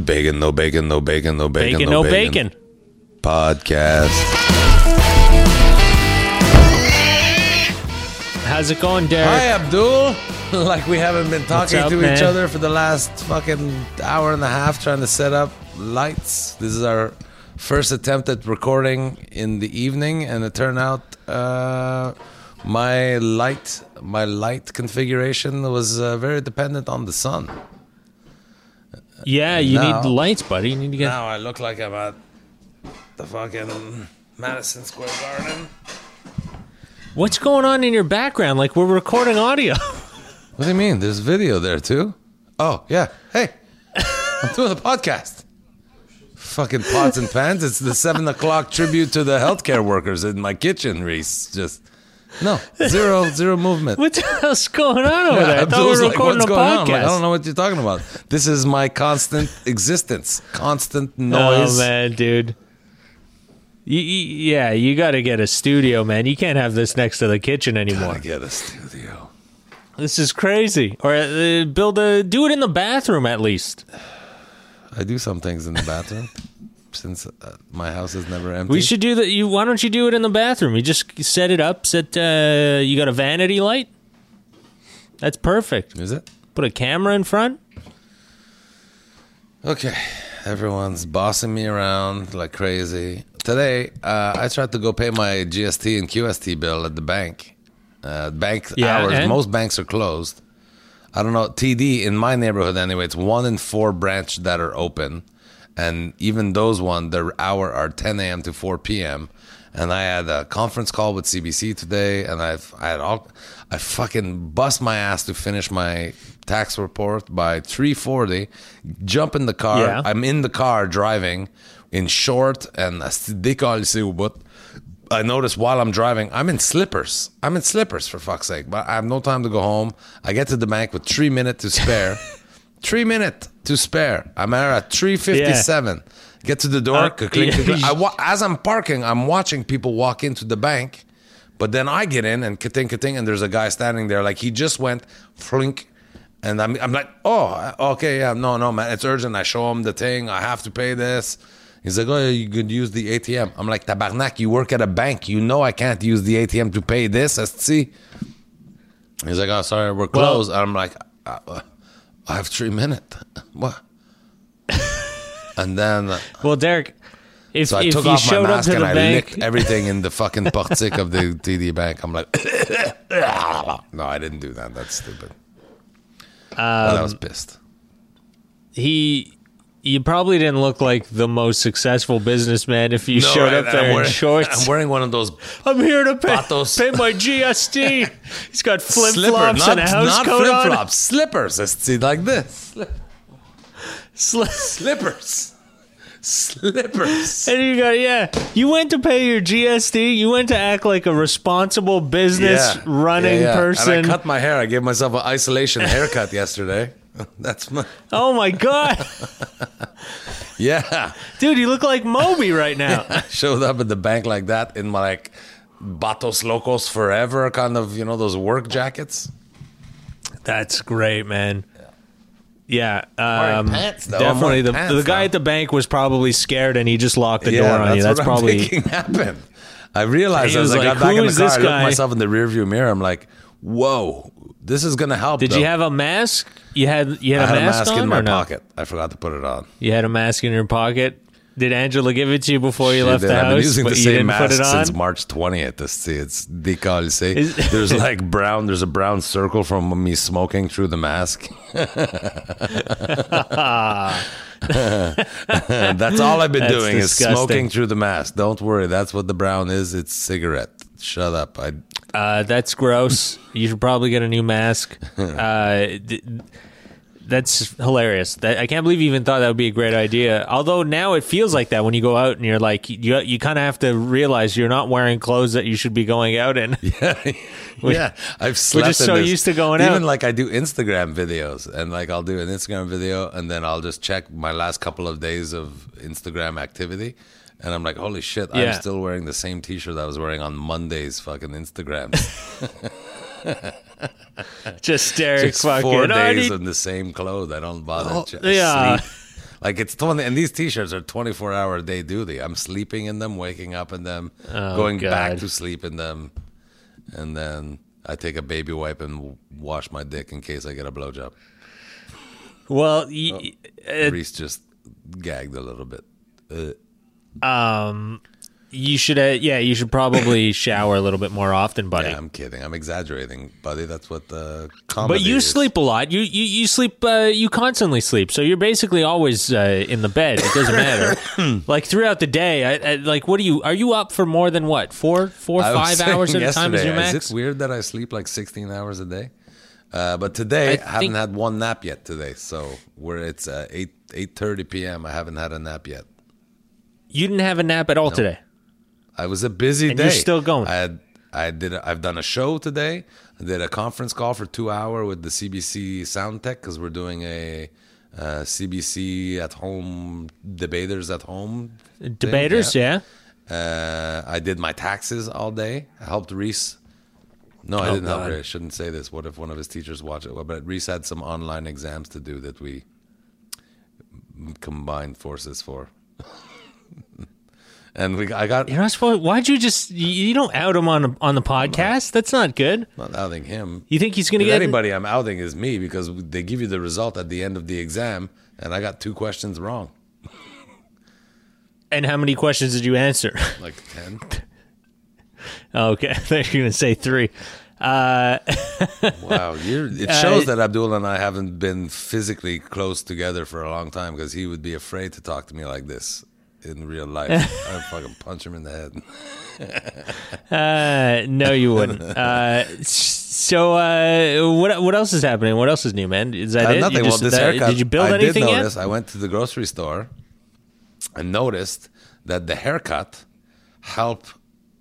Bacon, no bacon, no bacon, no bacon, Bacon, no bacon. Podcast. How's it going, Derek? Hi, Abdul. like we haven't been talking up, to man? each other for the last fucking hour and a half trying to set up lights. This is our first attempt at recording in the evening, and it turned out uh, my light, my light configuration was uh, very dependent on the sun. Yeah, you Now- need lights, buddy. You need to get. Now I look like I'm at the fucking Madison Square Garden. What's going on in your background? Like we're recording audio. What do you mean? There's video there too. Oh yeah. Hey, I'm doing a podcast. Fucking pots and pans. It's the seven o'clock tribute to the healthcare workers in my kitchen. Reese, just no zero zero movement. what the hell's going on over there? I thought we were like, recording "What's a going on?" I'm podcast. like, I don't know what you're talking about. This is my constant existence, constant noise. Oh man, dude. You, you, yeah, you got to get a studio, man. You can't have this next to the kitchen anymore. I get a studio. This is crazy. Or uh, build a do it in the bathroom at least. I do some things in the bathroom since uh, my house is never empty. We should do that. You why don't you do it in the bathroom? You just set it up. Set. Uh, you got a vanity light. That's perfect. Is it? Put a camera in front. Okay, everyone's bossing me around like crazy. Today, uh, I tried to go pay my GST and QST bill at the bank. Uh, bank Yeah, hours, and? most banks are closed. I don't know, TD in my neighborhood anyway, it's one in four branch that are open. And even those one, their hour are 10 a.m. to 4 p.m. And I had a conference call with CBC today, and I've I had all I fucking bust my ass to finish my tax report by 3:40. Jump in the car. Yeah. I'm in the car driving in short and I notice while I'm driving, I'm in slippers. I'm in slippers for fuck's sake. But I have no time to go home. I get to the bank with three minutes to spare. three minutes to spare. I'm at three fifty seven. Get to the door. Uh, clink, yeah. clink. Wa- as I'm parking, I'm watching people walk into the bank. But then I get in and ka-ting, ka-ting, and there's a guy standing there like he just went flink. And I'm, I'm like, oh, okay, yeah, no, no, man, it's urgent. I show him the thing. I have to pay this. He's like, oh, you could use the ATM. I'm like, tabarnak, you work at a bank. You know I can't use the ATM to pay this. See? He's like, oh, sorry, we're closed. I'm like, uh, I have three minutes. What? and then, Well, Derek, if, so I if took you off my showed up mask to and I bank, licked everything in the fucking portic of the TD bank. I'm like, no, I didn't do that. That's stupid. But I Um, was pissed. he, you probably didn't look like the most successful businessman if you No, showed up there I'm in wearing, shorts. I'm wearing one of those I'm here to pay, Patos. pay my GST. He's got flip slipper, flops not, and a house not coat flip flops, slippers. See, like this, Sli- slippers, slippers. And you got yeah. You went to pay your GST. You went to act like a responsible business running yeah, yeah. person. And I cut my hair. I gave myself an isolation haircut yesterday. That's my oh my god, yeah. dude, you look like Moby right now. I showed up at the bank like that in my like Vatos Locos Forever kind of you know those work jackets. That's great, man. Yeah, um, pants, definitely. The, pants the guy now. at the bank was probably scared, and he just locked the yeah, door on that's you. That's what probably happened. I realized as was I got like, back in the car, I looked myself in the rearview mirror. I'm like, "Whoa, this is gonna help." Did though. you have a mask? You had you had, I had a, mask on in my no? pocket. I forgot to put it on. You had a mask in your pocket. Did Angela give it to you before you She left did. the I've house? been using the same mask put it on. since March 20th. To see, it's décalissé. Is- There's like brown. There's a brown circle from me smoking through the mask. that's all I've been That's doing disgusting. is smoking through the mask. Don't worry, that's what the brown is. It's cigarette. Shut up. I Uh, that's gross. you should probably get a new mask. Uh, d- that's hilarious. That, I can't believe you even thought that would be a great idea. Although now it feels like that when you go out and you're like, you you kind of have to realize you're not wearing clothes that you should be going out in. yeah, yeah. I've slept. we're just so this. used to going Even out. Even like I do Instagram videos, and like I'll do an Instagram video, and then I'll just check my last couple of days of Instagram activity, and I'm like, holy shit, Yeah. I'm still wearing the same T-shirt I was wearing on Monday's fucking Instagram. Just staring It's fucking. four "Oh, days need- in the same clothes. I don't bother. Oh, yeah. sleep. Like it's twenty, and these t-shirts are twenty four hour a day duty. I'm sleeping in them, waking up in them, Oh, going back to sleep in them, and then I take a baby wipe and wash my dick in case I get a blowjob. Well, y- uh, Reese just gagged a little bit. Uh, um, you should. Uh, yeah, you should probably shower a little bit more often, buddy. yeah, I'm kidding. I'm exaggerating, buddy. That's what the comedy. But you is. sleep a lot. You you, you sleep. Uh, you constantly sleep. So you're basically always uh, in the bed. It doesn't matter. like throughout the day, I, I, like what do you? Are you up for more than what? Four, four, five hours at a time is your max? it weird that I sleep like 16 hours a day? Uh, but today I, I haven't had one nap yet. Today, so we're it's uh, eight eight thirty p.m. I haven't had a nap yet. You didn't have a nap at all today. I was a busy And day. you're still going. I had I did I've done a show today. I did a conference call for two hour with the CBC Sound Tech because we're doing a uh, CBC at home debaters at home. thing, Debaters, yeah. Uh, I did my taxes all day. I helped Reese. No, I Oh, didn't help Reese. I shouldn't say this. What if one of his teachers watch it? Well, but Reese had some online exams to do that we combined forces for. and we, I got You're not supposed. Why'd you just? You, don't out him on on the podcast. That's not good. not outing him. You think he's gonna get anybody I'm outing is me because they give you the result at the end of the exam, and I got two questions wrong, And how many questions did you answer? like ten. okay, you were gonna say three. Uh, Wow, it Uh, shows that Abdul and I haven't been physically close together for a long time because he would be afraid to talk to me like this in real life. I'd fucking punch him in the head. uh, no, you wouldn't. Uh, so, uh, what what else is happening? What else is new, man? Is that Uh, it? Nothing. just- well, this that- haircut. Did you build I anything did yet? notice. I went to the grocery store and noticed that the haircut help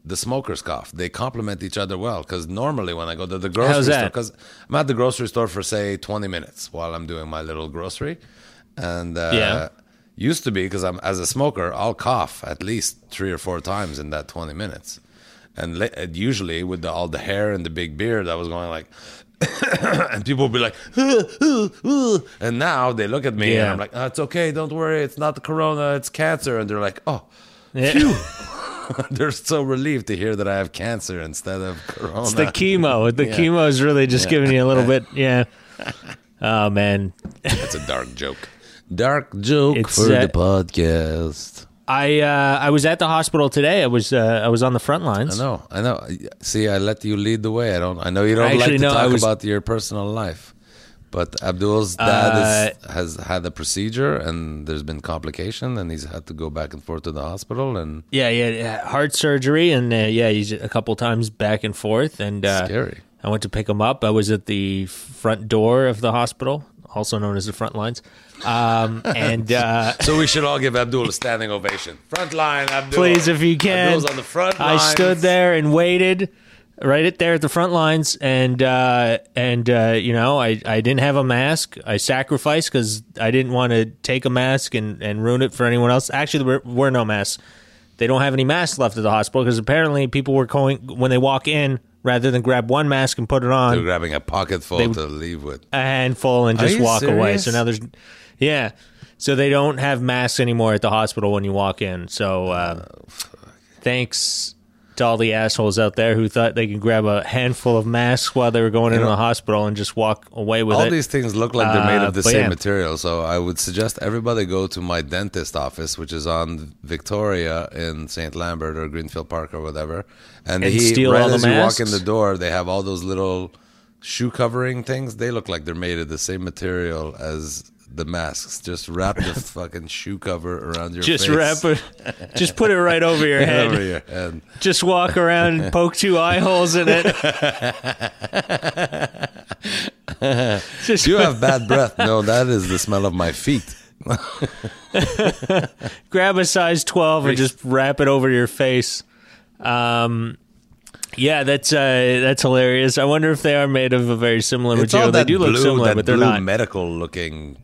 the smokers cough. They complement each other well because normally when I go to the grocery How's store, because I'm at the grocery store for say 20 minutes while I'm doing my little grocery, and uh, Yeah. Used to be because I'm as a smoker, I'll cough at least three or four times in that 20 minutes. And and usually with the, all the hair and the big beard, I was going like, and people would be like, "Uh, uh, uh," and now they look at me and I'm like, oh, it's okay, don't worry, it's not the corona, it's cancer, and they're like, oh, Yeah. they're so relieved to hear that I have cancer instead of corona. It's the chemo. The Yeah. chemo is really just giving you a little bit. Yeah. Oh man, That's a dark joke. Dark joke It's, for uh, the podcast. I uh, I was at the hospital today. I was uh, I was on the front lines. I know, I know. See, I let you lead the way. I don't. I know you don't Actually, like to no, talk was- about your personal life, but Abdul's dad Uh, is, has had a procedure and there's been complication, and he's had to go back and forth to the hospital. And Yeah, yeah, yeah, heart surgery, and uh, yeah, he's a couple times back and forth, and uh, scary. I went to pick him up. I was at the front door of the hospital, also known as the front lines, um, and uh, So we should all give Abdul a standing ovation. Front line, Abdul. please, if you can, Abdul's on the front line. I stood there and waited. Right at there at the front lines, and uh, and uh, you know, I, I didn't have a mask. I sacrificed because I didn't want to take a mask and, and ruin it for anyone else. Actually, there were, were no masks. They don't have any masks left at the hospital because apparently people were going when they walk in rather than grab one mask and put it on They're grabbing a pocketful They- to leave with. a handful and just walk away. So now there's, yeah. So they don't have masks anymore at the hospital when you walk in. So uh, thanks to all the assholes out there who thought they could grab a handful of masks while they were going into know- the hospital and just walk away with All it. All these things look like they're made Uh, of the but same yeah. material. So I would suggest everybody go to my dentist office, which is on Victoria in St. Lambert or Greenfield Park or whatever. And, And he, right all the as you walk in the door, they have all those little shoe covering things. They look like they're made of the same material as the masks. Just wrap the fucking shoe cover around your face. just face. wrap it, just put it right over your head. over your head. Just walk around and poke two eye holes in it. just you have bad breath? No, that is the smell of my feet. grab a size 12 and just wrap it over your face. Um, yeah, that's uh, that's hilarious. I wonder if they are made of a very similar It's material. They do look blue, similar, but they're not. medical looking.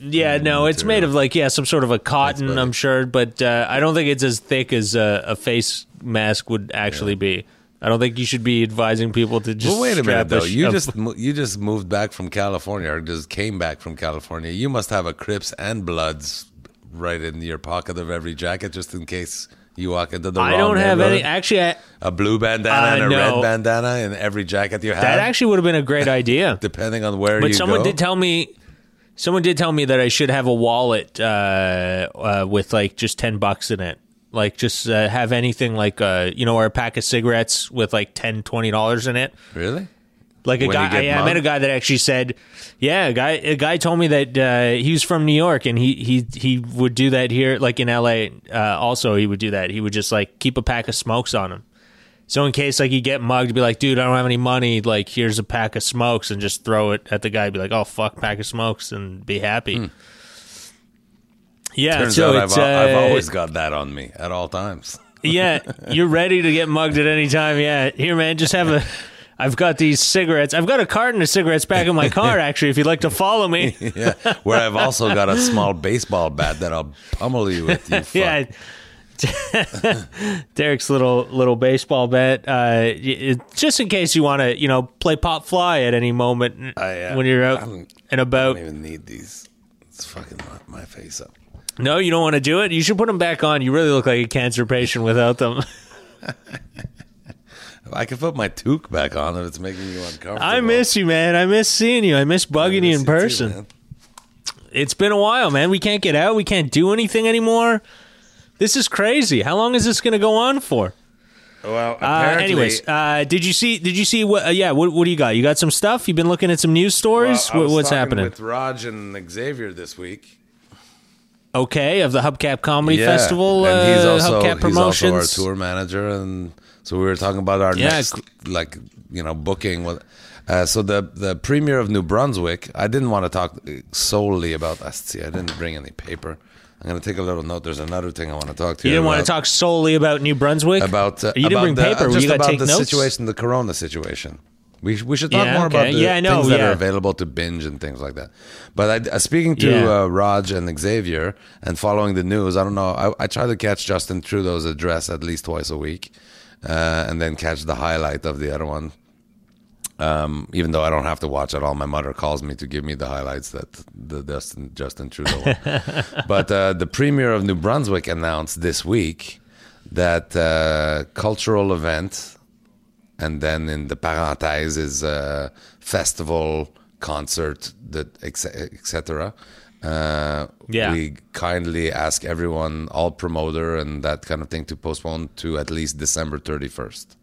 Yeah, no, it's made of like yeah, some sort of a cotton. I'm sure, but uh, I don't think it's as thick as a, a face mask would actually be. I don't think you should be advising people to just. But wait a minute though. You just you just moved back from California, or just came back from California. You must have a Crips and Bloods right in your pocket of every jacket, just in case you walk into the. I don't have any. Actually, I, A blue bandana Uh, and a no. red bandana in every jacket you have. that actually would have been a great idea. depending on where you But someone go. did tell me. Someone did tell me that I should have a wallet uh, uh, with like just ten bucks in it. Like just uh, have anything like uh, you know, or a pack of cigarettes with like 10 dollars in it. really. Like a When guy, I, I met a guy that actually said, "Yeah, a guy, a guy told me that uh, he was from New York and he he he would do that here, like in L.A. Uh, also, he would do that. He would just like keep a pack of smokes on him, so in case like you get mugged, be like, dude, I don't have any money. Like, here's a pack of smokes, and just throw it at the guy. Be like, oh fuck, pack of smokes, and be happy. Yeah, Hmm. Turns so out it's I've, I've uh, always got that on me at all times. yeah, you're ready to get mugged at any time. Yeah, here, man, just have a. I've got these cigarettes. I've got a carton of cigarettes back in my car. Actually, if you'd like to follow me, yeah, where I've also got a small baseball bat that I'll pummel you with. You yeah. Derek's little little baseball bat. Uh, just in case you want to, you know, play pop fly at any moment I, uh, when you're out and I don't even need these. It's fucking my, my face up. No, you don't want to do it. You should put them back on. You really look like a cancer patient without them. I can put my toque back on if it's making you uncomfortable. I miss you, man. I miss seeing you. I miss bugging you miss in too, person. man. It's been a while, man. We can't get out. We can't do anything anymore. This is crazy. How long is this going to go on for? Well, Uh, anyways, uh, did you see? Did you see what? Uh, yeah, what, what do you got? You got some stuff? You've been looking at some news stories. well, I What- what's happening? with Raj and Xavier this week? okay, of the Hubcap Comedy Yeah, Festival. and he's uh, also Hubcap he's also our tour manager, and so we were talking about our Yeah, next like you know booking. With, uh, so the the premiere of New Brunswick, I didn't want to talk solely about SC. I didn't bring any paper. I'm going to take a little note. There's another thing I want to talk to you you. didn't want to talk solely about New Brunswick. about uh, you didn't about bring the, paper. just you about the notes. situation, the Corona situation. We we should talk Yeah, more about the Yeah, I know, things that yeah. are available to binge and things like that. But I, uh, speaking to Yeah. uh, Raj and Xavier and following the news, I don't know. I, I try to catch Justin Trudeau's address at least twice a week, uh, and then catch the highlight of the other one. Um, even though I don't have to watch it all, my mother calls me to give me the highlights that the Justin Justin Trudeau. but uh, the premier of New Brunswick announced this week that uh, cultural event, and then in the parenthèse is uh, festival, concert, that etc. Uh, Yeah. we kindly ask everyone, all promoter and that kind of thing, to postpone to at least December thirty first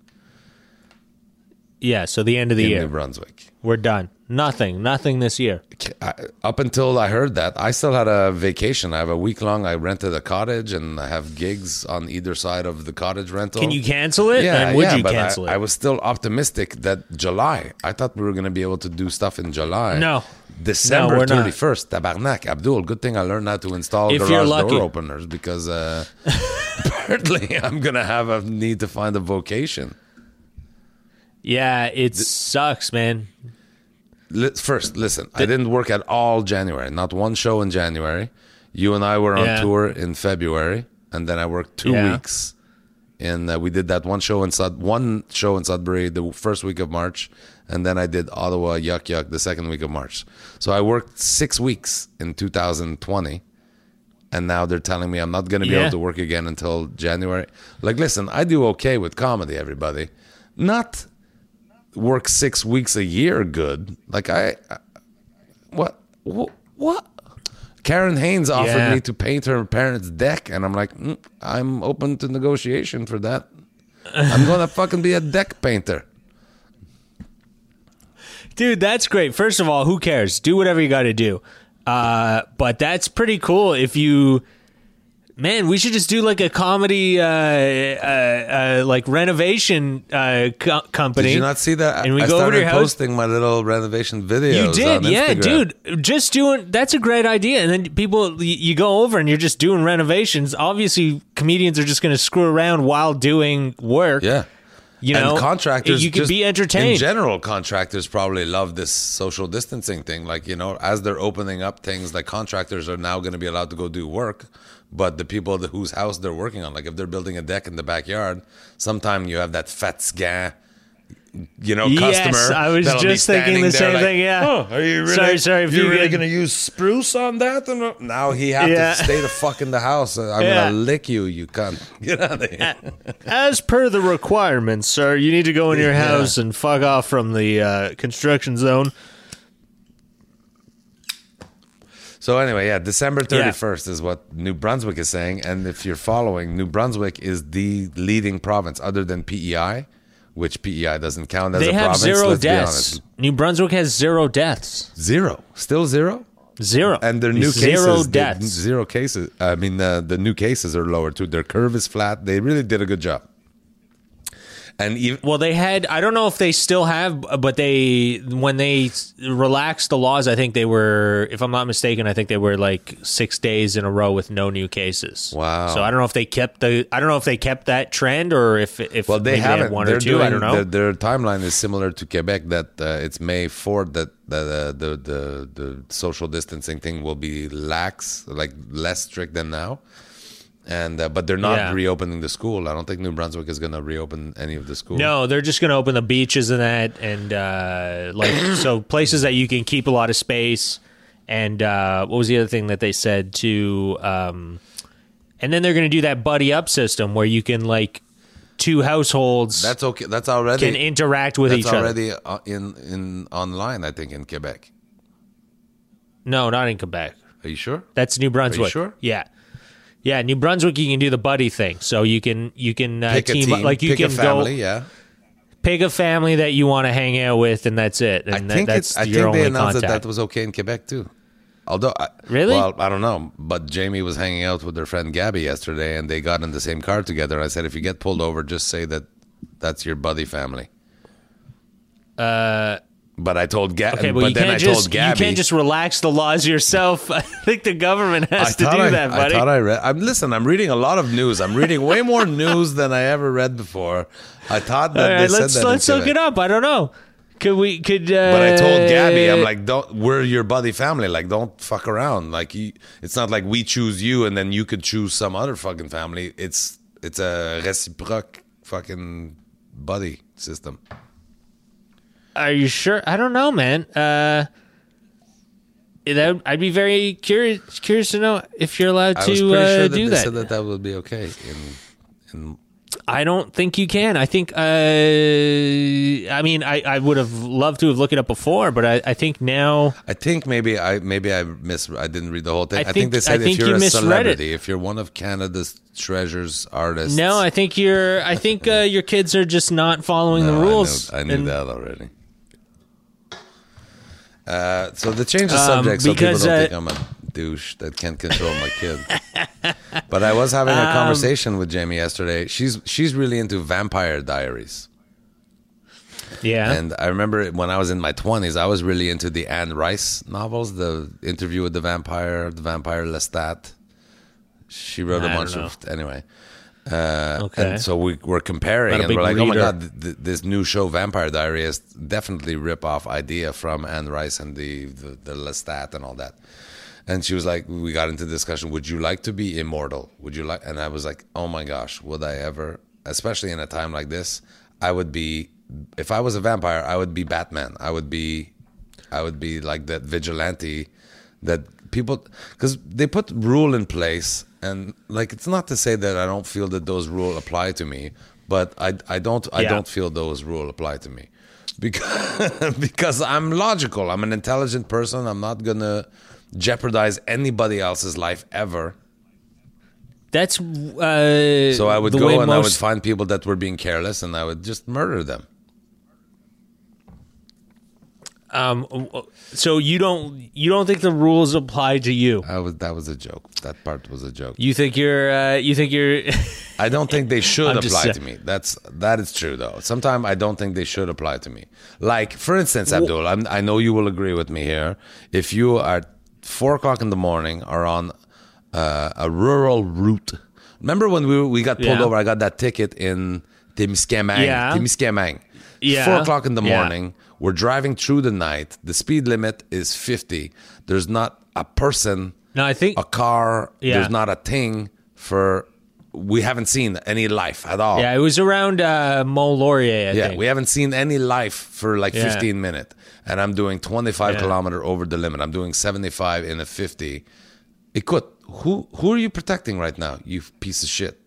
Yeah, so the end of the in year, New Brunswick. we're done. Nothing, nothing this year. I, up until I heard that, I still had a vacation. I have a week long. I rented a cottage and I have gigs on either side of the cottage rental. Can you cancel it? Yeah, and would yeah, you but cancel I, it? I was still optimistic that July. I thought we were going to be able to do stuff in July. No. December No, thirty first. Tabarnak, Abdul. Good thing I learned how to install If garage door openers because uh, apparently I'm going to have a need to find a vocation. Yeah, it sucks, man. Li- First, listen. I didn't work at all January. Not one show in January. You and I were on Yeah. tour in February, and then I worked two Yeah. weeks. And uh, we did that one show in Sud, one show in Sudbury the first week of March, and then I did Ottawa Yuk Yuk the second week of March. So I worked six weeks in 2020, and now they're telling me I'm not going to be Yeah. able to work again until January. Like, listen, I do okay with comedy. Everybody, not work six weeks a year good. Like I, I what, what, what? Karen Haynes offered Yeah. me to paint her parents' deck, and I'm like, mm, I'm open to negotiation for that. I'm gonna fucking be a deck painter. Dude, that's great. First of all, who cares? Do whatever you got to do. Uh, but that's pretty cool if you. Man, we should just do like a comedy, uh, uh, uh, like renovation uh, co- company. Did you not see that? And we I go over started to your house. posting my little renovation videos. You did, yeah, Instagram. dude. Just doing that's a great idea. And then people, you, you go over and you're just doing renovations. Obviously, comedians are just going to screw around while doing work. Yeah. You know, and contractors, you could just be entertained. In general, contractors probably love this social distancing thing. Like you know, as they're opening up things, like contractors are now going to be allowed to go do work, but the people that, whose house they're working on, like if they're building a deck in the backyard, sometime you have that fat scan. You know, Yes, customer. I was just thinking the same like, thing, yeah. Oh, are you really? Sorry, sorry, if you really to use spruce on that? And uh, now he have Yeah. to stay the fuck in the house. I'm Yeah. gonna lick you. You cunt. Get out of here. As per the requirements, sir, you need to go in your Yeah. house and fuck off from the uh, construction zone. So anyway, yeah, December 31st is what New Brunswick is saying, and if you're following, New Brunswick is the leading province other than PEI, which PEI doesn't count as They a have province. zero let's be deaths. honest. New Brunswick has zero deaths. Zero, still zero, Zero. and their new zero cases, deaths. zero cases. I mean, uh, the new cases are lower too. Their curve is flat. They really did a good job. And even Well, they had. I don't know if they still have, but they when they relaxed the laws, I think they were, if I'm not mistaken, I think they were like six days in a row with no new cases. Wow. So I don't know if they kept the. I don't know if they kept that trend or if if Well, they haven't. had one They're or two. Doing, I don't know. Their, their timeline is similar to Quebec. That uh, it's May fourth that that uh, the the the social distancing thing will be lax, like less strict than now. And uh, but they're not Yeah. reopening the school. I don't think New Brunswick is going to reopen any of the schools. No, they're just going to open the beaches and that, and uh, like so places that you can keep a lot of space. And uh, what was the other thing that they said to? Um, and then they're going to do that buddy up system where you can like two households that's okay. That's already can interact with each other. already uh, in in online. I think in Quebec. No, not in Quebec. Are you sure? That's New Brunswick. sure? Yeah. Yeah, New Brunswick, you can do the buddy thing. So you can you can uh, team, up team, like you pick can a family. go Yeah, pick a family that you want to hang out with, and that's it. And I that- think that's it's. I think they announced that contact. that was okay in Quebec too. Although, I, Really? Well, I don't know. But Jamie was hanging out with her friend Gabby yesterday, and they got in the same car together. I said, if you get pulled over, just say that that's your buddy family. Uh, But I told Gabby. Okay, but then can't I just told Gabby. you can't just relax the laws yourself. I think the government has to do I, that, buddy. I thought I read. I'm listen. I'm reading a lot of news. I'm reading way more news than I ever read before. I thought that All they said let's let's look it up. I don't know. Could we? Could uh, But I told Gabby, I'm like, don't. We're your buddy family. Like, don't fuck around. Like, you, it's not like we choose you and then you could choose some other fucking family. It's it's a reciprocal fucking buddy system. Are you sure? I don't know, man. Uh, that I'd be very curious curious to know if you're allowed I to uh, sure that do they that. said that that would be okay. In, in I don't think you can. I think. Uh, I mean, I, I would have loved to have looked it up before, but I, I think now. I think maybe I maybe I miss. I didn't read the whole thing. I I, think, think- they said think if you're you a celebrity, it. if you're one of Canada's treasures artists. No, I think you're. I think uh, your kids are just not following No, the rules. I knew, I knew And- that already. Uh, so the change of Um, subject, so people don't uh, think I'm a douche that can't control my kid. but I was having Um, a conversation with Jamie yesterday. She's she's really into Vampire Diaries, Yeah. and I remember when I was in my twenties, I was really into the Anne Rice novels, the Interview with the Vampire, the Vampire Lestat. She wrote a I bunch of anyway. Uh, Okay. And so we were comparing, and we're like, "Oh my god, th- th- this new show, Vampire Diary, is definitely rip off idea from Anne Rice and the the, the Lestat and all that." And she was like, "We got into discussion. Would you like to be immortal? Would you like?" And I was like, "Oh my gosh, would I ever? Especially in a time like this, I would be. If I was a vampire, I would be Batman. I would be, I would be like that vigilante that people because they put rule in place and like it's not to say that I don't feel that those rules apply to me, but I I don't I Yeah. don't feel those rules apply to me because because I'm logical. I'm an intelligent person. I'm not gonna jeopardize anybody else's life ever. That's uh, So I would go and I would find people that were being careless and I would just murder them. Um, so you don't you don't think the rules apply to you? I was that was a joke. That part was a joke. You think you're uh, you think you're I don't think they should I'm apply to me. That's that is true though. Sometimes I don't think they should apply to me. Like for instance, Abdul, I'm, I know you will agree with me here. If you are four o'clock in the morning are on uh, a rural route, remember when we we got pulled Yeah. over? I got that ticket in Témiscamingue. Yeah. Témiscamingue. Yeah. Four o'clock in the Yeah. We're driving through the night. The speed limit is 50. There's not a person, No, I think a car. Yeah. There's not a thing for. We haven't seen any life at all. yeah, it was around uh, Mont Laurier. I Yeah, think. we haven't seen any life for like Yeah. 15 minutes. And I'm doing 25 Yeah. kilometer over the limit. I'm doing 75 in a 50. Écoute, who who are you protecting right now, you piece of shit?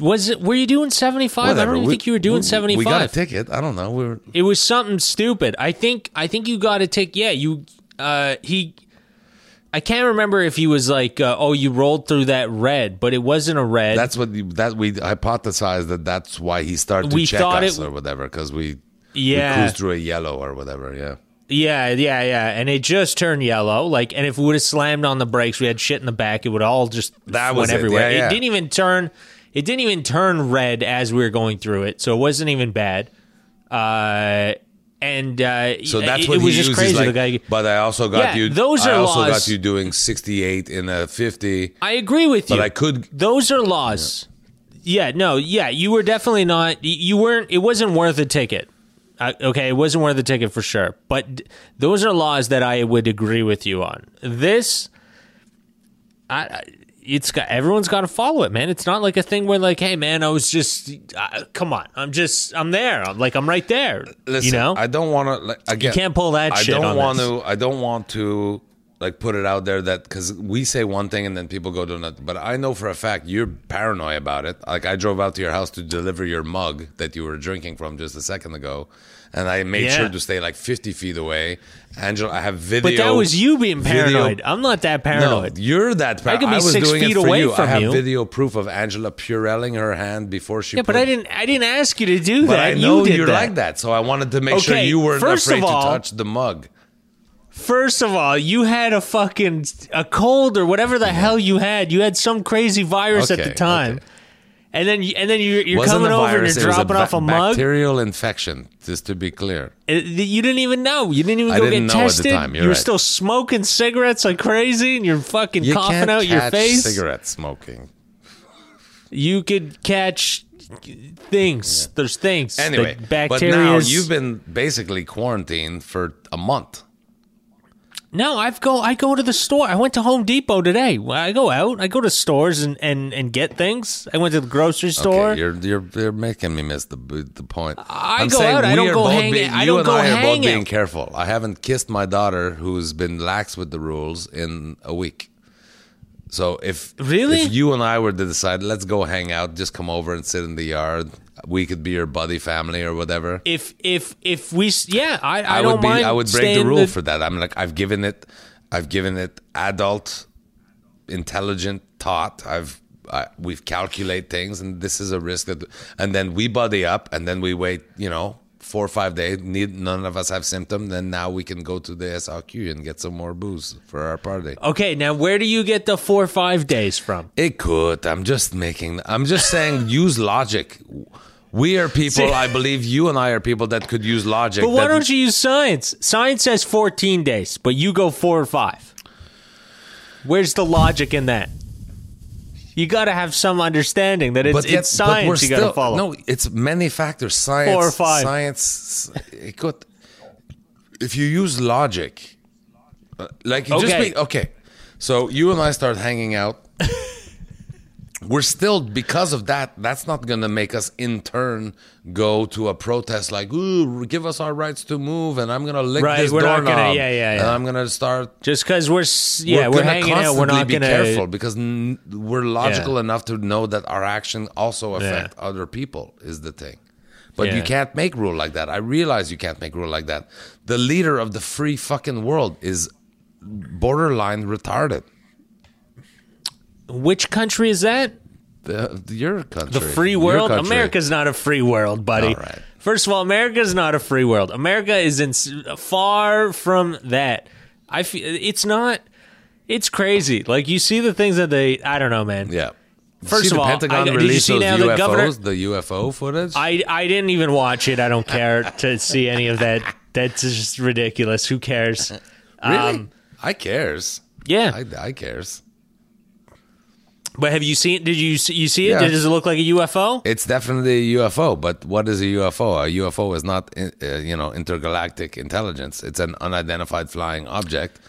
Was it? Were you doing seventy five? I don't even We- think you were doing we- seventy We got a ticket. I don't know. We were It was something stupid. I think. I think you got a take. Yeah, you. Uh, he. I can't remember if he was like, uh, "Oh, you rolled through that red," but it wasn't a red. That's what you, that we hypothesized that that's why he started to We check us it- or whatever because we we yeah, cruised through a yellow or whatever. Yeah. yeah, yeah, yeah. And it just turned yellow. Like, and if we would have slammed on the brakes, we had shit in the back. It would all just That went everywhere. Yeah, yeah. It didn't even turn. It didn't even turn red as we were going through it, so it wasn't even bad. Uh, and uh, So that's it, what it was he just uses. crazy. like, the guy. but I also got Yeah, you. those are I also laws. got you doing 68 in a 50. I agree with you. But I could Those are laws. Yeah. no, yeah, you were definitely not. You weren't. It wasn't worth a ticket. Uh, okay, it wasn't worth a ticket for sure. But d- those are laws that I would agree with you on. This, I, I it's got everyone's got to follow it, man. It's not like a thing where like, hey, man, I was just, uh, come on, I'm just, I'm there. I'm like, I'm right there. Listen, you know, I don't want to. Like, again, can't pull that I don't want this. to. I don't want to like put it out there that because we say one thing and then people go to another. But I know for a fact you're paranoid about it. Like I drove out to your house to deliver your mug that you were drinking from just a second ago, and I made Yeah. sure to stay like 50 feet away. Angela, I have video. but that was you being video- paranoid. I'm not that No, paranoid. you're that. Par- I could be was six doing feet it for away you. I have you. video proof of Angela purelling her hand before she. yeah, but I didn't. I didn't ask you to do But that. I know you that. like that, so I wanted to make sure you weren't first afraid of all- to touch the mug. First of all, you had a fucking a cold or whatever the hell you had. You had some crazy virus at the time, okay. And then you, and then you're, you're Wasn't coming a over and you're was dropping ba- off a mug. Bacterial infection, just to be clear. It- you didn't even know. You didn't even I go didn't get know at the tested. time, you're you were right. still smoking cigarettes like crazy, and you're fucking You coughing can't out your face. cigarette smoking. You could catch things. There's things. Anyway, like but now you've been basically quarantined for a month. No, I've go. I go to the store. I went to Home Depot today. I go out. I go to stores and, and, and get things. I went to the grocery store. Okay, you're you're you're making me miss the the point. I I'm go saying out, I we don't go hang- being, I you don't and go I are hang both being careful. I haven't kissed my daughter, who's been lax with the rules, in a week. So if Really? if you and I were to decide, let's go hang out, just come over and sit in the yard. We could be your buddy family or whatever. if if if we yeah, I I, I don't would be. mind. I would break the rule for that. I'm like, I've given it. I've given it adult, intelligent thought. I've. I, we've calculate things, and this is a risk that. And then we buddy up, and then we wait. You know, four or five days. Need none of us have symptoms. Then now we can go to the SAQ and get some more booze for our party. Okay, now where do you get the four or five days from? It could. I'm just making. I'm just saying. use logic. We are people. See- I believe you and I are people that could use logic. But why don't you use science? Science says 14 days, but you go four or five. Where's the logic in that? You got to have some understanding that it's, yet- it's science you got to follow. No, it's many factors. Science, Four or five. Science. It could. If you use logic, uh, like you just Okay. be okay. So you and I start hanging out. We're still because of that. That's not going to make us in turn go to a protest like, "Ooh, give us our rights to move," and I'm going to lick Right, this we're not doorknob. gonna- yeah, yeah, And yeah. I'm going to start Just because we're yeah we're, gonna hanging out, we're not be gonna be careful because n- we're logical Yeah. enough to know that our action also affect other people is the thing. But you can't make rule like that. I realize you can't make rule like that. The leader of the free fucking world is borderline retarded. Which country is that? The, your country, The free world? America's not a free world, buddy. All right. First of all, America's not a free world. America is in far from that. I feel it's not. It's crazy. Like you see the things that they. I don't know, man. Yeah. First of the all, Pentagon I- did you see now the UFOs, governor- the UFO footage. I I didn't even watch it. I don't care to see any of that. That's just ridiculous. Who cares? really? Um, I cares. yeah. I, I cares. But have you seen? Did you see- you see it? Yeah. Does it look like a UFO? It's definitely a UFO, but what is a UFO? A UFO is not, uh, you know, intergalactic intelligence. It's an unidentified flying object,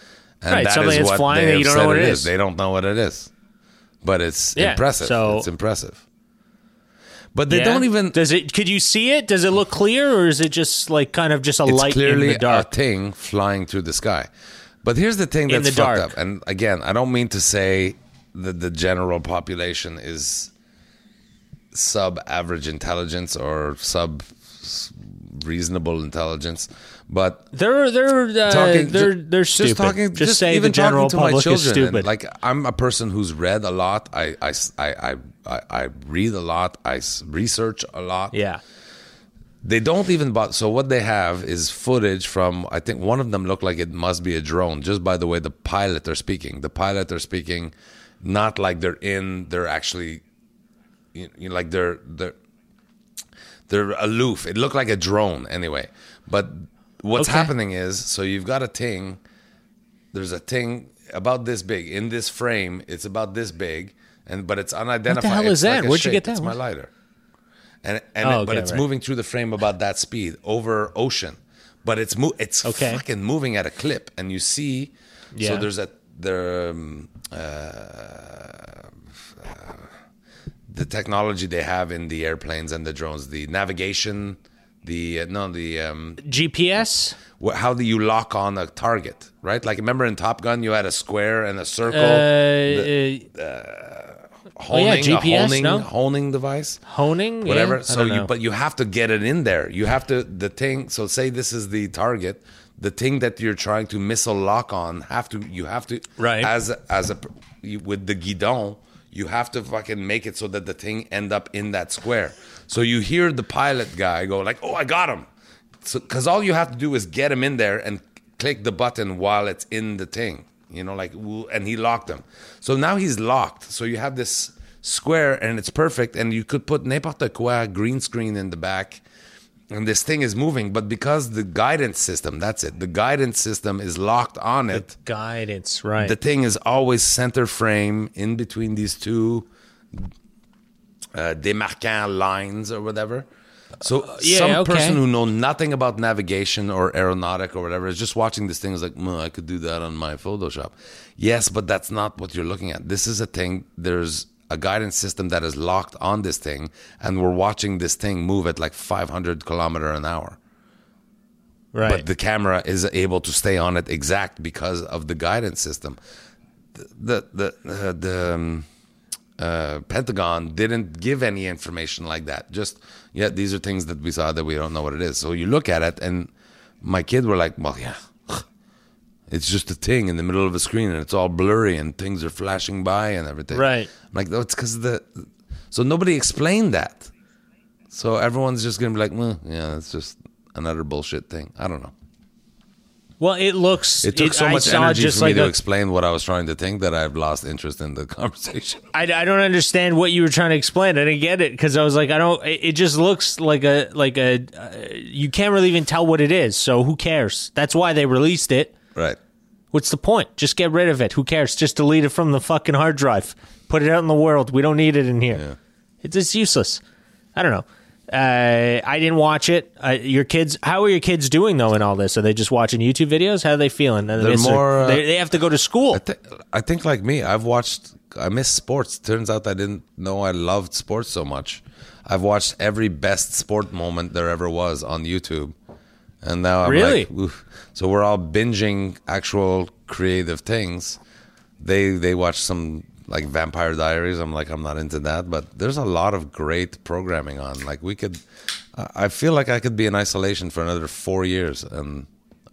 and Right, that something is that's what flying they you don't know what it it is. They don't know what it is, but it's Yeah, impressive. so- it's impressive. But they Yeah? don't even. Does it? Could you see it? Does it look clear, or is it just like kind of just a It's light clearly in the dark? a thing flying through the sky. But here's the thing that's the fucked dark. up. And again, I don't mean to say that the general population is sub average intelligence or sub reasonable intelligence, but They're they're uh, talking they're they're stupid. Just talking, just, say even the general talking to public is children. and, stupid. like I'm a person who's read a lot. I I I I, I read a lot. I research a lot. yeah, They don't even bother. So what they have is footage from. I think one of them looked like it must be a drone, just by the way the pilot are speaking. The pilot are speaking, not like they're in. They're actually, you, you know, like they're they're they're aloof. It looked like a drone anyway. But what's Okay. happening is, so you've got a thing. There's a thing about this big in this frame. It's about this big, and but it's unidentified. what the hell It's is that? like a Where'd you get that It's my lighter. And and Oh, it- but it's right. moving through the frame about that speed over ocean. But it's mo- it's Okay. fucking moving at a clip, and you see. Yeah. So there's a there. Um, the technology they have in the airplanes and the drones, the navigation, the uh, no, the um, GPS. how do you lock on a target, right? Like remember in Top Gun, you had a square and a circle, Uh, honing, yeah, a GPS, honing, no? honing device, honing, whatever. I so you, know. but you have to get it in there. You have to the thing. So say this is the target, the thing that you're trying to missile lock on. Have to you have to Right. as as a with the guidon. You have to fucking make it so that the thing end up in that square. So you hear the pilot guy go like, "Oh, I got him," because all you have to do is get him in there and click the button while it's in the thing. You know, like, and he locked him. So now he's locked. So you have this square and it's perfect, and you could put n'importe quoi green screen in the back, and this thing is moving. But because the guidance system, that's it, the guidance system is locked on it. guidance, right? The thing is always center frame in between these two uh, demarquant lines or whatever. So Uh, yeah, some okay. person who know nothing about navigation or aeronautic or whatever is just watching this thing is like, "Mm, I could do that on my Photoshop. Yes, but that's not what you're looking at. This is a thing. There's a guidance system that is locked on this thing, and we're watching this thing move at like 500 kilometer an hour right. but the camera is able to stay on it exact because of the guidance system. The the the, uh, the um, uh, Pentagon didn't give any information like that. Just yeah, these are things that we saw that we don't know what it is. So you look at it, and my kid were like, "Well, yeah." It's just a thing in the middle of a screen, and it's all blurry, and things are flashing by, and everything. Right. I'm like, no, it's because the. So nobody explained that. So everyone's just gonna be like, well, yeah, it's just another bullshit thing. I don't know. well, it looks. It took so much energy just for me like to explain what I was trying to think that I've lost interest in the conversation. I, I don't understand what you were trying to explain. I didn't get it because I was like, I don't. It, it just looks like a like a. Uh, you can't really even tell what it is. So who cares? That's why they released it. Right. What's the point? Just get rid of it. Who cares? Just delete it from the fucking hard drive. Put it out in the world. We don't need it in here. It's just useless. I don't know. Uh, I didn't watch it. Uh, your kids, how are your kids doing though in all this? Are they just watching YouTube videos? How are they feeling? Are they They're more, uh, they, they have to go to school. I, th- I think like me, I've watched. I miss sports. Turns out I didn't know I loved sports so much. I've watched every best sport moment there ever was on YouTube, and now I'm Really? like, oof. so we're all binging actual creative things. They they watch some like Vampire Diaries. I'm like, I'm not into that, but there's a lot of great programming on. Like we could, I feel like I could be in isolation for another four years, and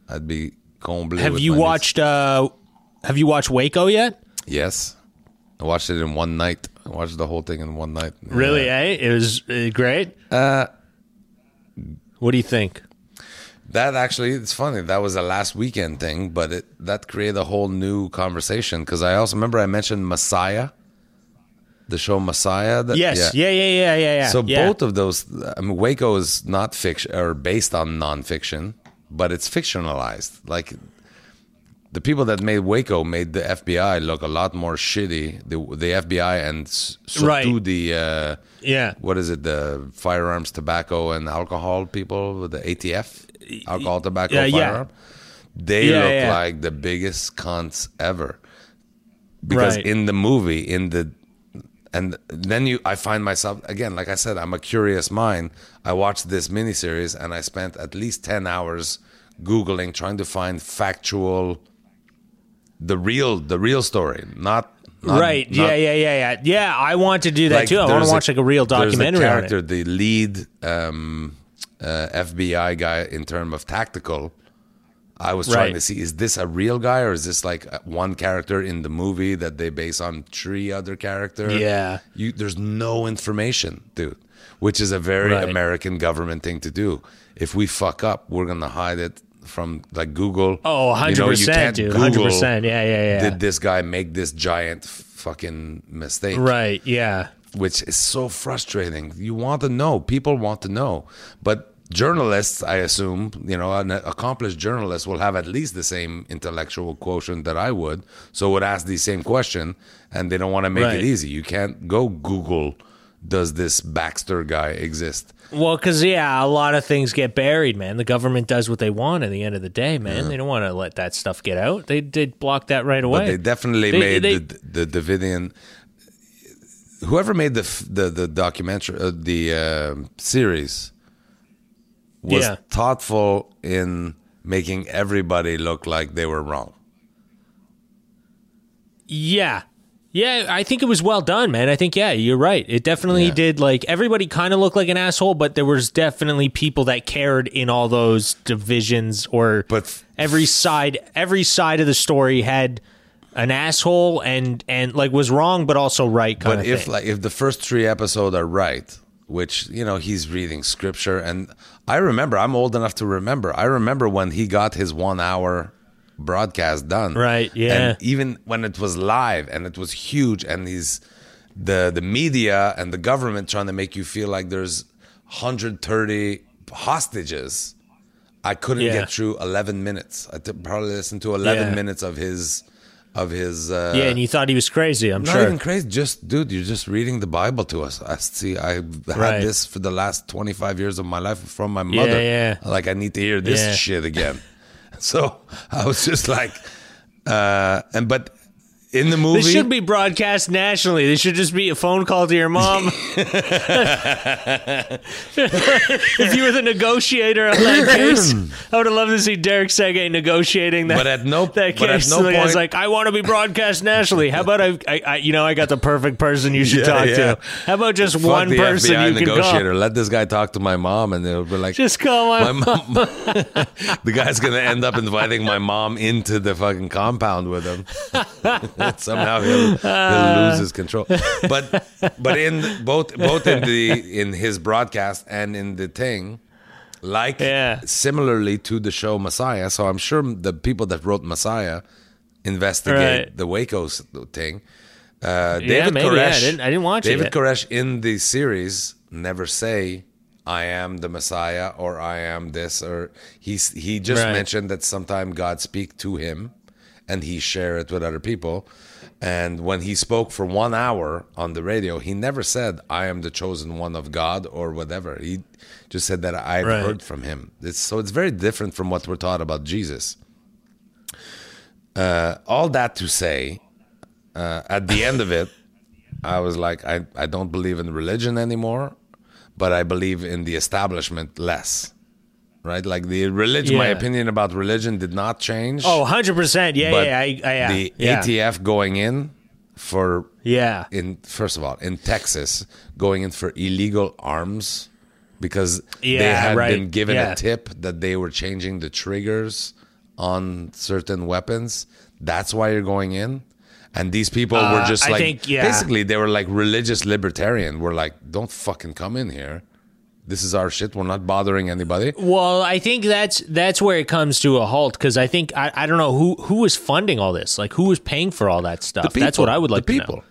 I'd be comblé. have you watched? Uh, have you watched Waco yet? Yes. I watched it in one night. I watched the whole thing in one night. Really? Yeah. Eh? It was uh, great. Uh, What do you think? That actually, it's funny. That was a last weekend thing, but it that created a whole new conversation because I also remember I mentioned Messiah, the show Messiah. That, Yes. Yeah. Yeah. Yeah. Yeah. Yeah. So yeah. both of those, I mean, Waco is not fiction or based on nonfiction, but it's fictionalized. Like the people that made Waco made the FBI look a lot more shitty. The the FBI and s- surtout Right. the uh, Yeah. what is it? The firearms, tobacco, and alcohol people, the ATF, alcohol, tobacco, Yeah, yeah. firearm. They Yeah, look yeah. like the biggest cunts ever. Because Right. in the movie, in the and then you, I find myself again, like I said, I'm a curious mind. I watched this miniseries and I spent at least ten hours googling, trying to find factual, the real, the real story, not. not right. not- yeah, yeah, yeah, yeah. Yeah, I want to do that too. I want there's to watch like a real there's documentary a on character, the lead um, uh, FBI guy in terms of tactical. I was trying Right. to see is this a real guy or is this like uh, one character in the movie that they base on three other characters? Yeah. you there's no information, dude. Which is a very Right. American government thing to do. If we fuck up, we're gonna hide it from like Google. Oh, 100%, You know, can't dude. Google, 100%. Yeah, yeah, yeah. Did this guy make this giant fucking mistake? Right. Yeah. which is so frustrating. You want to know, people want to know, but journalists, I assume, you know, an accomplished journalist will have at least the same intellectual quotient that I would, so would ask the same question, and they don't want to make Right. it easy. You can't go Google, does this Baxter guy exist? Well, because yeah, a lot of things get buried, man. The government does what they want at the end of the day, man. They don't want to let that stuff get out. They did block that right away. But they definitely They- made they- the the Davidian. Whoever made the the the documentary, uh, the uh, series, was Yeah. thoughtful in making everybody look like they were wrong. Yeah. Yeah, I think it was well done, man. I think yeah, you're right. It definitely Yeah. did like everybody kind of looked like an asshole, but there was definitely people that cared in all those divisions or But every side every side of the story had an asshole and and like was wrong but also right kind But of if thing. like if the first three episodes are right, which you know he's reading scripture, and I remember I'm old enough to remember. I remember when he got his one hour broadcast done. Right, yeah. And even when it was live and it was huge, and he's the the media and the government trying to make you feel like there's 130 hostages. I couldn't Yeah. get through 11 minutes. I probably listened to 11 Yeah. minutes of his of his uh, yeah, and you thought he was crazy, I'm not sure. even crazy. Just, dude, you're just reading the Bible to us. I see. I had Right. this for the last 25 years of my life from my mother. yeah. Like, I need to hear this Yeah. shit again. so I was just like, uh, and but in the movie, This should be broadcast nationally. This should just be a phone call to your mom. if you were the negotiator on that case, I would have loved to see Derek Sege negotiating that. But at no- that case, no like, I was like, I want to be broadcast nationally. How about I, I, I, you know, I got the perfect person you should Yeah, talk yeah. to. How about just fuck one person FBI you can negotiator. call? Let this guy talk to my mom, and they'll be like, Just call my, my mom. the guy's gonna end up inviting my mom into the fucking compound with him. Somehow he'll, he'll lose his control. But but in both both in the in his broadcast and in the thing, like Yeah. similarly to the show Messiah. So I'm sure the people that wrote Messiah investigate Right. the Waco thing. Uh, Yeah, David maybe, yeah, I Koresh. didn't- I didn't watch it David. Koresh in the series never say I am the Messiah or I am this or he's he just Right. mentioned that sometime God speak to him and he share it with other people. And when he spoke for one hour on the radio, he never said I am the chosen one of God or whatever. He just said that I've Right. heard from him. It's, so it's very different from what we're taught about Jesus. Uh, all that to say, uh, at the end of it, I was like, I, I don't believe in religion anymore, but I believe in the establishment less. Right? Like the religion, my opinion about religion did not change. Oh, 100%. Yeah, yeah, I, I, yeah. the yeah. ATF going in for Yeah. in first of all in Texas going in for illegal arms because they had right. been given Yeah. a tip that they were changing the triggers on certain weapons. That's why you're going in. And these people were Uh, just I like think, yeah. basically they were like religious libertarian. We're like, don't fucking come in here. This is our shit. We're not bothering anybody. Well, I think that's that's where it comes to a halt because I think I, I don't know who who is funding all this, like who is paying for all that stuff. that's what I would like the to people.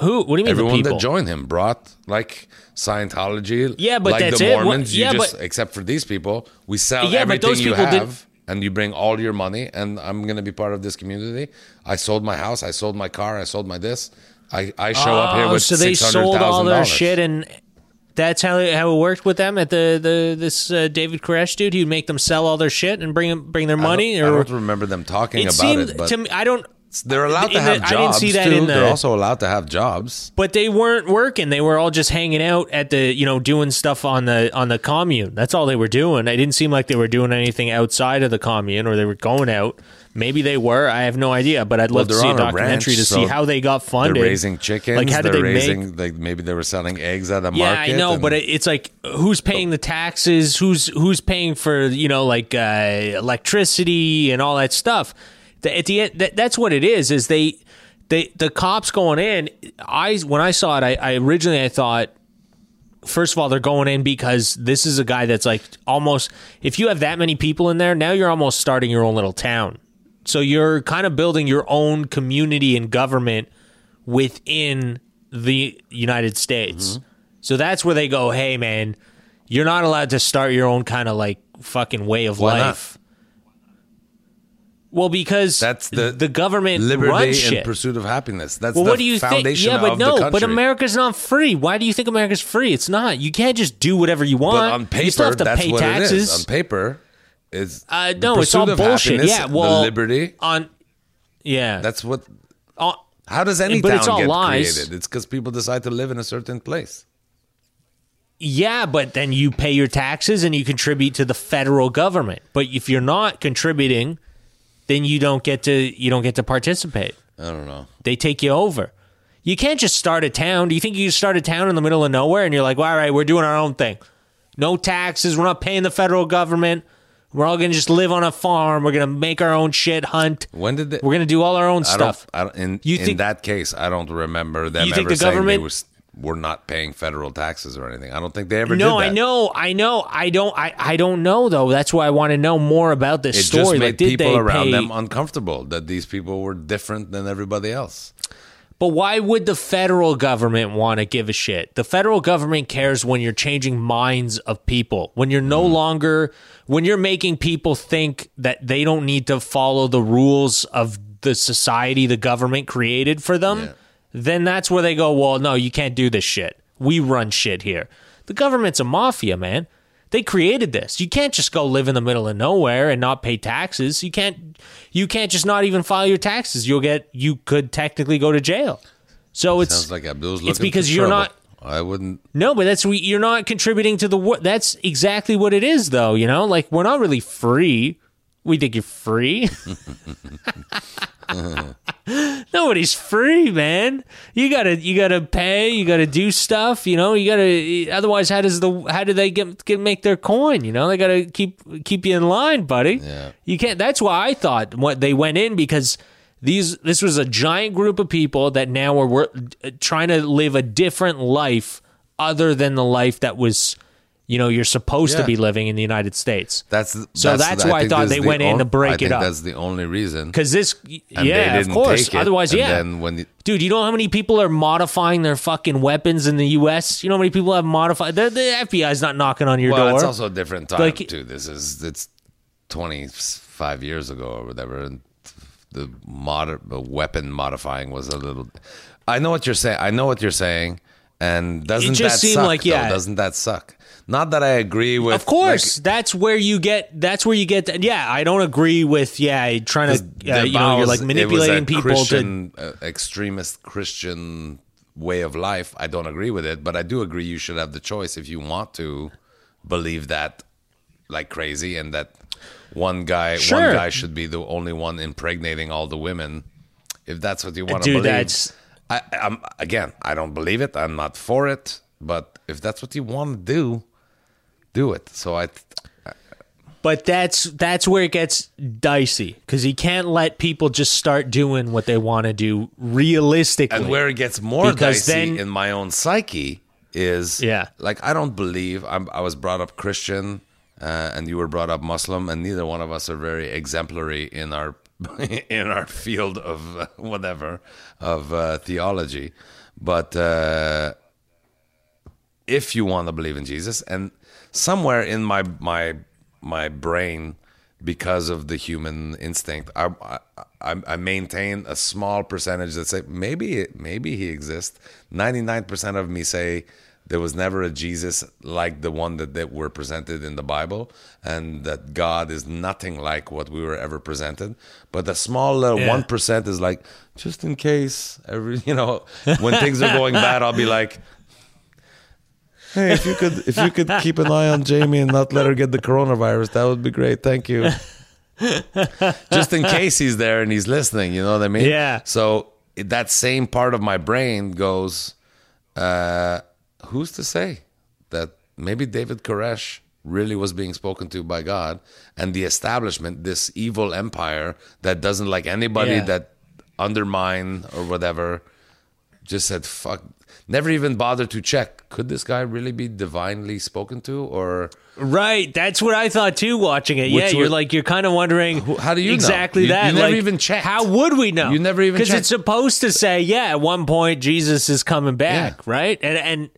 Who? What do you mean Everyone the people? that joined him brought like Scientology. Yeah, but like that's the it. What- Mormons. yeah, you just but- except for these people, we sell yeah, but everything you have. did. and you bring all your money, and I'm gonna be part of this community. I sold my house, I sold my car, I sold my this. I, I show up here Oh, with so they sold all their shit, and that's how it, how it worked with them at the the this uh, David Koresh dude. He'd make them sell all their shit and bring 'em- bring their money. I or don't remember them talking it about seemed it, but to me, I don't. they're allowed to in the- have I jobs didn't see that too. in the- they're also allowed to have jobs. But they weren't working. They were all just hanging out at the, you know, doing stuff on the on the commune. That's all they were doing. It didn't seem like they were doing anything outside of the commune or they were going out. Maybe they were. I have no idea. But I'd love to see a documentary ranch, to so see how they got funded. They're raising chickens. Like how did they raising make? like maybe they were selling eggs at a Yeah, market. I know, and- but it's like who's paying the taxes? Who's who's paying for you know like uh, electricity and all that stuff? The, at the end, that, that's what it is. Is they they the cops going in? I when I saw it, I, I originally I thought. First of all, they're going in because this is a guy that's like almost. If you have that many people in there, now you're almost starting your own little town. So you're kind of building your own community and government within the United States. Mm-hmm. So that's where they go, hey man, you're not allowed to start your own kind of like fucking way of Why not? life. Well, because That's the the government liberty runs and shit. pursuit of happiness. That's well, the what do you think? foundation Yeah, but no, but America's not free. Why do you think America's free? It's not. You can't just do whatever you want. But on paper, you still have to that's pay what taxes. it is. On paper, is Uh, no, it's all bullshit. Yeah, well, the liberty. on yeah, That's what. on- How does any But town it's all get lies. created? It's because people decide to live in a certain place. Yeah, but then you pay your taxes and you contribute to the federal government. But if you're not contributing, then you don't get to you don't get to participate. I don't know. They take you over. You can't just start a town. Do you think you start a town in the middle of nowhere and you're like, well, all right, we're doing our own thing. No taxes. We're not paying the federal government. We're all gonna just live on a farm. We're gonna make our own shit, hunt. When did they? We're gonna do all our own I stuff. don't. I don't in You in think- that case, I don't remember them You ever think the saying they government- was were not paying federal taxes or anything. I don't think they ever No, did that. I know, I know, I don't, I, I don't know though. That's why I want to know more about this It story. just made like, people around pay? them uncomfortable that these people were different than everybody else. But why would the federal government want to give a shit? The federal government cares when you're changing minds of people. When you're no mm-hmm. longer when you're making people think that they don't need to follow the rules of the society the government created for them, Yeah. then that's where they go, "Well, no, you can't do this shit. We run shit here." The government's a mafia, man. They created this. You can't just go live in the middle of nowhere and not pay taxes. You can't you can't just not even file your taxes. You'll get you could technically go to jail. So it's Sounds like Abdul's looking it's because you're trouble. not I wouldn't. no, but that's we you're not contributing to the that's exactly what it is though, you know? Like we're not really free. We think you're free. Nobody's free, man. You gotta you gotta pay. You gotta do stuff. You know. You gotta. Otherwise, how does the how do they get, get make their coin? You know. They gotta keep keep you in line, buddy. Yeah. You can't. That's why I thought what they went in because these this was a giant group of people that now were, wor- trying to live a different life other than the life that was. You know, you're supposed to be living in the United States. That's So that's why I think thought they is the went in on- to break I it up. That's the only reason. Because this, And yeah, of course. it, Otherwise, yeah. The, Dude, you know how many people are modifying their fucking weapons in the U.S.? You know how many people have modified? The, the FBI's not knocking on your well, door. it's also a different time Like- too. This is it's twenty five years ago or whatever, and the mod the weapon modifying was a little. I know what you're saying. I know what you're saying, and doesn't just that seemed suck? like, though? yeah. doesn't that suck? Not that I agree with. of course, that's where you get. That's where you get. yeah, I don't agree with. Yeah, trying to. the Uh, you know, you're like manipulating people to. Uh, extremist Christian way of life. I don't agree with it, but I do agree you should have the choice if you want to believe that like crazy and that one guy Sure. one guy should be the only one impregnating all the women. If that's what you want to believe, that's- I, I'm again. I don't believe it. I'm not for it. But if that's what you want to do, do it. So I, But that's that's where it gets dicey because he can't let people just start doing what they want to do realistically. And where it gets more Because dicey then- in my own psyche is Yeah. like I don't believe I'm, I was brought up Christian uh, and you were brought up Muslim, and neither one of us are very exemplary in our in our field of uh, whatever of uh, theology. But uh, if you want to believe in Jesus, and somewhere in my my my brain because of the human instinct. I, I I maintain a small percentage that say maybe maybe he exists. Ninety nine percent of me say there was never a Jesus like the one that, that were presented in the Bible, and that God is nothing like what we were ever presented. But the small little one Yeah. is like just in case every you know when things are going bad, I'll be like. Hey, if you could, if you could keep an eye on Jamie and not let her get the coronavirus, that would be great. Thank you. Just in case he's there and he's listening, you know what I mean? Yeah. So that same part of my brain goes, uh, who's to say that maybe David Koresh really was being spoken to by God and the establishment, this evil empire that doesn't like anybody Yeah. that undermine or whatever, just said fuck. Never even bothered to check. Could this guy really be divinely spoken to, or Right, that's what I thought too. Watching it, yeah, Which you're like you're kind of wondering how do you know? exactly You- that? you never like, even checked. How would we know? You never even because it's supposed to say, yeah, at one point Jesus is coming back, Yeah. right? And and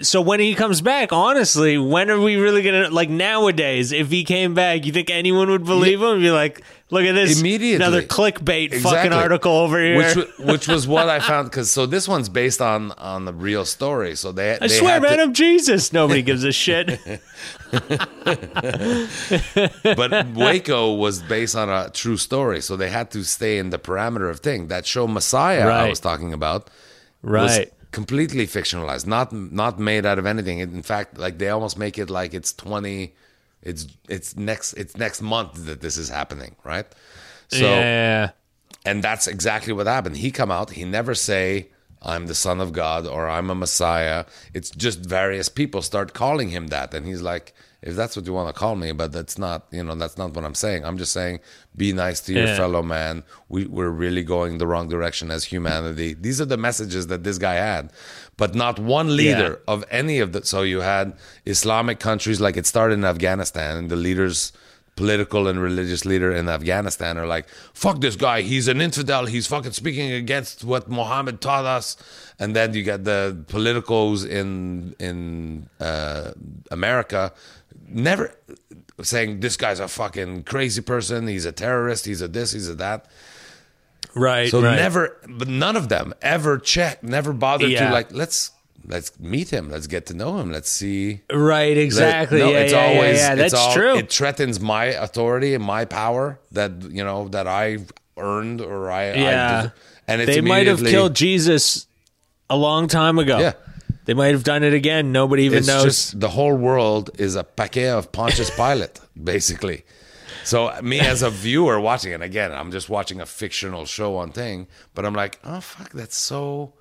so when he comes back, honestly, when are we really gonna like nowadays? If he came back, you think anyone would believe him? Be like, look at this, Immediately. another clickbait fucking article over here. which which was what I found because so this one's based on on the real story. So they I swear, man, I'm Jesus. Nobody gives a shit. but Waco was based on a true story, so they had to stay in the parameter of thing. That show Messiah I was talking about right. Completely fictionalized, not not made out of anything. In fact, like they almost make it like it's twenty, it's it's next it's next month that this is happening, right? So yeah. and that's exactly what happened. He come out, he never say I'm the son of God or I'm a Messiah. It's just various people start calling him that, and he's like, if that's what you want to call me, but that's not, you know, that's not what I'm saying. I'm just saying, be nice to your Yeah. fellow man. We, we're really going the wrong direction as humanity. These are the messages that this guy had, but not one leader of any of the. So you had Islamic countries, like it started in Afghanistan, and the leaders political and religious leader in Afghanistan are like, fuck this guy, he's an infidel, he's fucking speaking against what Muhammad taught us. And then you get the politicals in in uh, America never saying this guy's a fucking crazy person, he's a terrorist, he's a this, he's a that. Right. So right. never, but none of them ever checked, never bothered Yeah. to like, let's let's meet him, let's get to know him, let's see. Right, exactly. No, yeah, it's yeah, yeah, always yeah. it's That's all- true. It threatens my authority and my power that you know that I earned or I Yeah. I, and it's they might have killed Jesus a long time ago. Yeah. They might have done it again. Nobody even It's knows. just the whole world is a paquet of Pontius Pilate, basically. So me as a viewer watching it again, I'm just watching a fictional show on thing, but I'm like, oh fuck, that's so.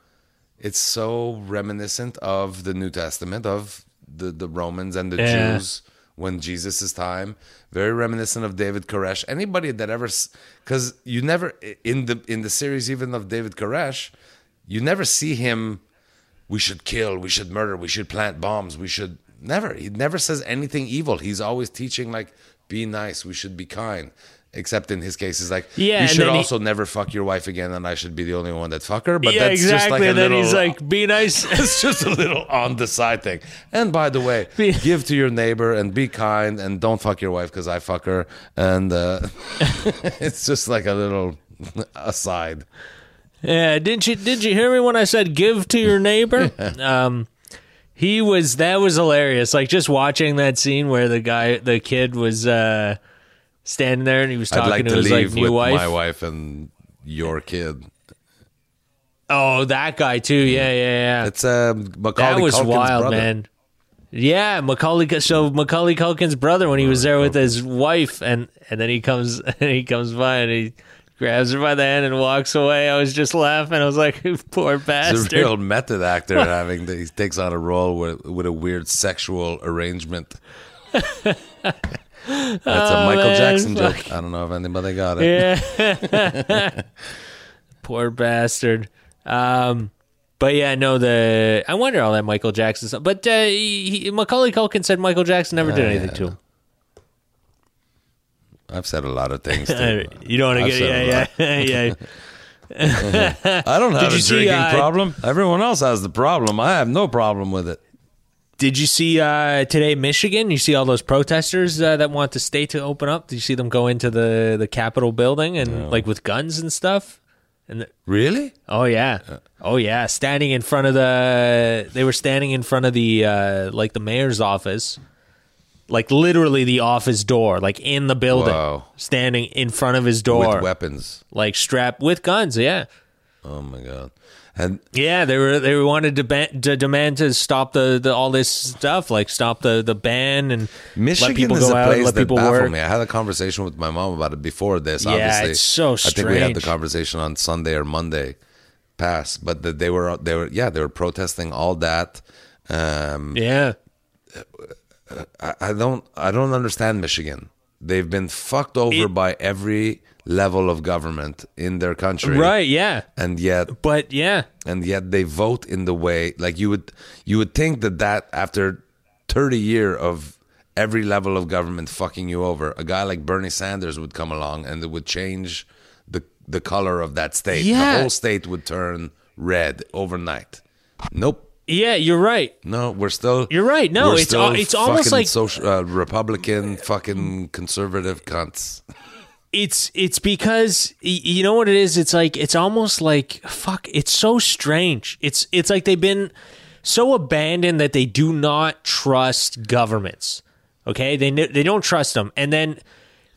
It's so reminiscent of the New Testament of the the Romans and the Yeah. Jews when Jesus' time. Very reminiscent of David Koresh. Anybody that ever, because you never in the in the series even of David Koresh, you never see him we should kill, we should murder, we should plant bombs, we should never. He never says anything evil. He's always teaching like be nice, we should be kind. Except in his case, he's like, Yeah, you should then he- also never fuck your wife again, and I should be the only one that fuck her. But yeah, that's exactly. just like a and then little, he's like, "Be nice." it's just a little on the side thing. And by the way, Be- give to your neighbor and be kind and don't fuck your wife because I fuck her. And uh, it's just like a little aside. yeah, didn't you? Did you hear me when I said "give to your neighbor"? um, he was that was hilarious. Like just watching that scene where the guy, the kid, was uh, standing there and he was talking like to to his like new wife. my wife and your kid. Oh, that guy too. Yeah, yeah, yeah. It's um, Macaulay that was Culkin's wild, brother. man. Yeah, Macaulay. So Macaulay Culkin's brother when he was there with his wife, and and then he comes and he comes by and he grabs her by the hand and walks away. I was just laughing. I was like, poor bastard. a real method actor having he takes on a role with with a weird sexual arrangement. That's a Michael man, Jackson fuck. joke. I don't know if anybody got it. Yeah. poor bastard. Um, but yeah, no. The I wonder all that Michael Jackson stuff. But uh, he, he- Macaulay Culkin said Michael Jackson never did anything to him. I've said a lot of things. Too. you don't want to get said yeah, a yeah, yeah. I don't have Did a you see, drinking uh, problem. Everyone else has the problem. I have no problem with it. Did you see uh, today Michigan? You see all those protesters uh, that want the state to open up. Did you see them go into the the Capitol building and like with guns and stuff? And the, Really? oh yeah, oh yeah, standing in front of the. They were standing in front of the uh, like the mayor's office, like literally the office door, like in the building, Wow. standing in front of his door, With weapons. like strapped with guns. Yeah. Oh my god. And Yeah, they were they wanted to, ban, to demand to stop the, the all this stuff, like stop the, the ban and Michigan let people is go a out, place let that people work. me. I had a conversation with my mom about it before this. Yeah, obviously, it's so I think we had the conversation on Sunday or Monday past, but that they were they were yeah they were protesting all that. Um, Yeah, I, I don't I don't understand Michigan. They've been fucked over It- by every level of government in their country, right. Yeah, And yet but yeah, and yet they vote in the way like you would you would think that that after 30 year of every level of government fucking you over a guy like bernie sanders would come along and it would change the the color of that state Yeah. the whole state would turn red overnight nope yeah. You're right. no, we're still. You're right. No, it's al- it's almost like- social, uh, Republican, fucking conservative cunts. It's it's because you know what it is. It's like it's almost like fuck. It's so strange. It's it's like they've been so abandoned that they do not trust governments. Okay, they they don't trust them, and then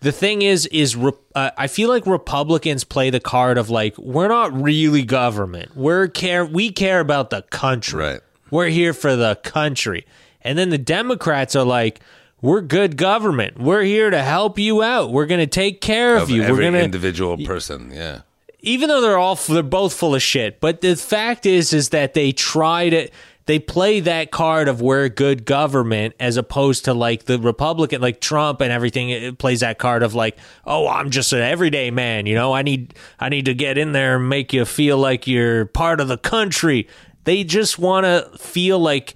the thing is is uh, I feel like Republicans play the card of like we're not really government. We're care we care about the country. Right. We're here for the country. And then the Democrats are like we're good government. We're here to help you out. We're going to take care of, Of you. We're every going to individual person, yeah. even though they're all they're both full of shit but the fact is is that they try to they play that card of we're good government as opposed to like the republican like trump and everything it plays that card of like oh i'm just an everyday man you know i need i need to get in there and make you feel like you're part of the country they just want to feel like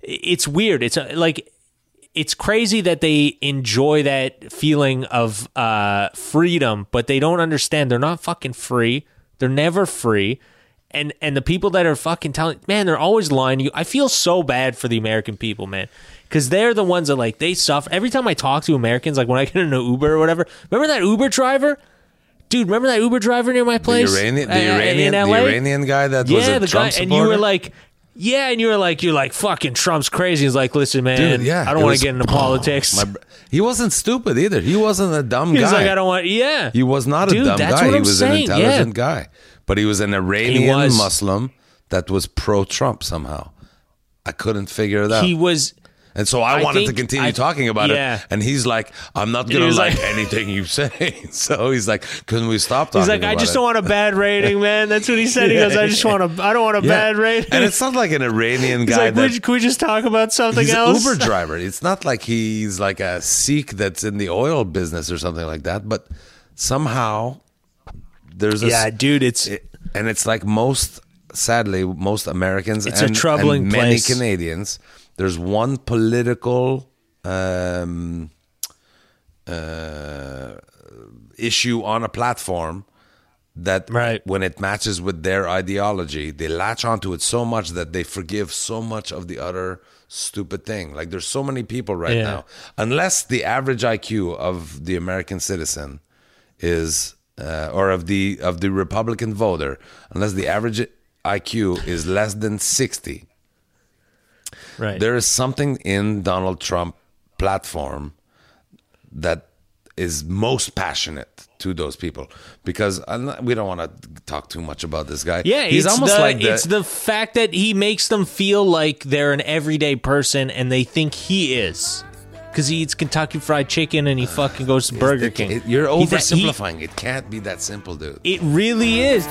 it's weird it's uh, like it's crazy that they enjoy that feeling of uh, freedom, but they don't understand they're not fucking free. They're never free. And and the people that are fucking telling man, they're always lying to you. I feel so bad for the American people, man. Cause they're the ones that like they suffer. Every time I talk to Americans, like when I get in an Uber or whatever, remember that Uber driver? Dude, remember that Uber driver near my The place? Iranian, the Uh, Iranian, in the Iranian guy that was yeah, a the Trump guy, and you were like, yeah, and you were like, you're like, fucking Trump's crazy. He's like, listen, man, Dude, yeah, I don't it want was- to get into politics. My br- he wasn't stupid either. He wasn't a dumb guy. He's guy. like, I don't want, yeah. He was not Dude, a dumb that's guy. what he I'm was saying, an intelligent guy. But he was an Iranian was. Muslim that was pro Trump somehow. I couldn't figure it out. he was, and so I, I wanted to continue I- talking about yeah. it. And he's like, I'm not going to like, like- anything you say. so he's like, can we stop talking he's like, I just it? don't want a bad rating, man. That's what he said. He Yeah, goes, I just want a, I don't want a Yeah. bad rating. And it's not like an Iranian He's guy like, that can we just talk about something He's else? an Uber driver. It's not like he's like a Sikh that's in the oil business or something like that. But somehow there's a yeah, dude, it's it- and it's like most sadly most Americans It's a troubling and many place. Canadians. There's one political um, uh, issue on a platform that Right. when it matches with their ideology, they latch onto it so much that they forgive so much of the other stupid thing. Like there's so many people right Yeah. now, unless the average IQ of the American citizen is uh, or of the of the Republican voter, unless the average IQ is less than 60, right. there is something in Donald Trump platform that is most passionate to those people because not- we don't want to talk too much about this guy. Yeah, he's almost the, like the, it's the fact that he makes them feel like they're an everyday person and they think he is. Because he eats Kentucky Fried Chicken and he fucking goes to Burger it- King. it- you're that- he- oversimplifying. it can't be that simple, dude. it really is.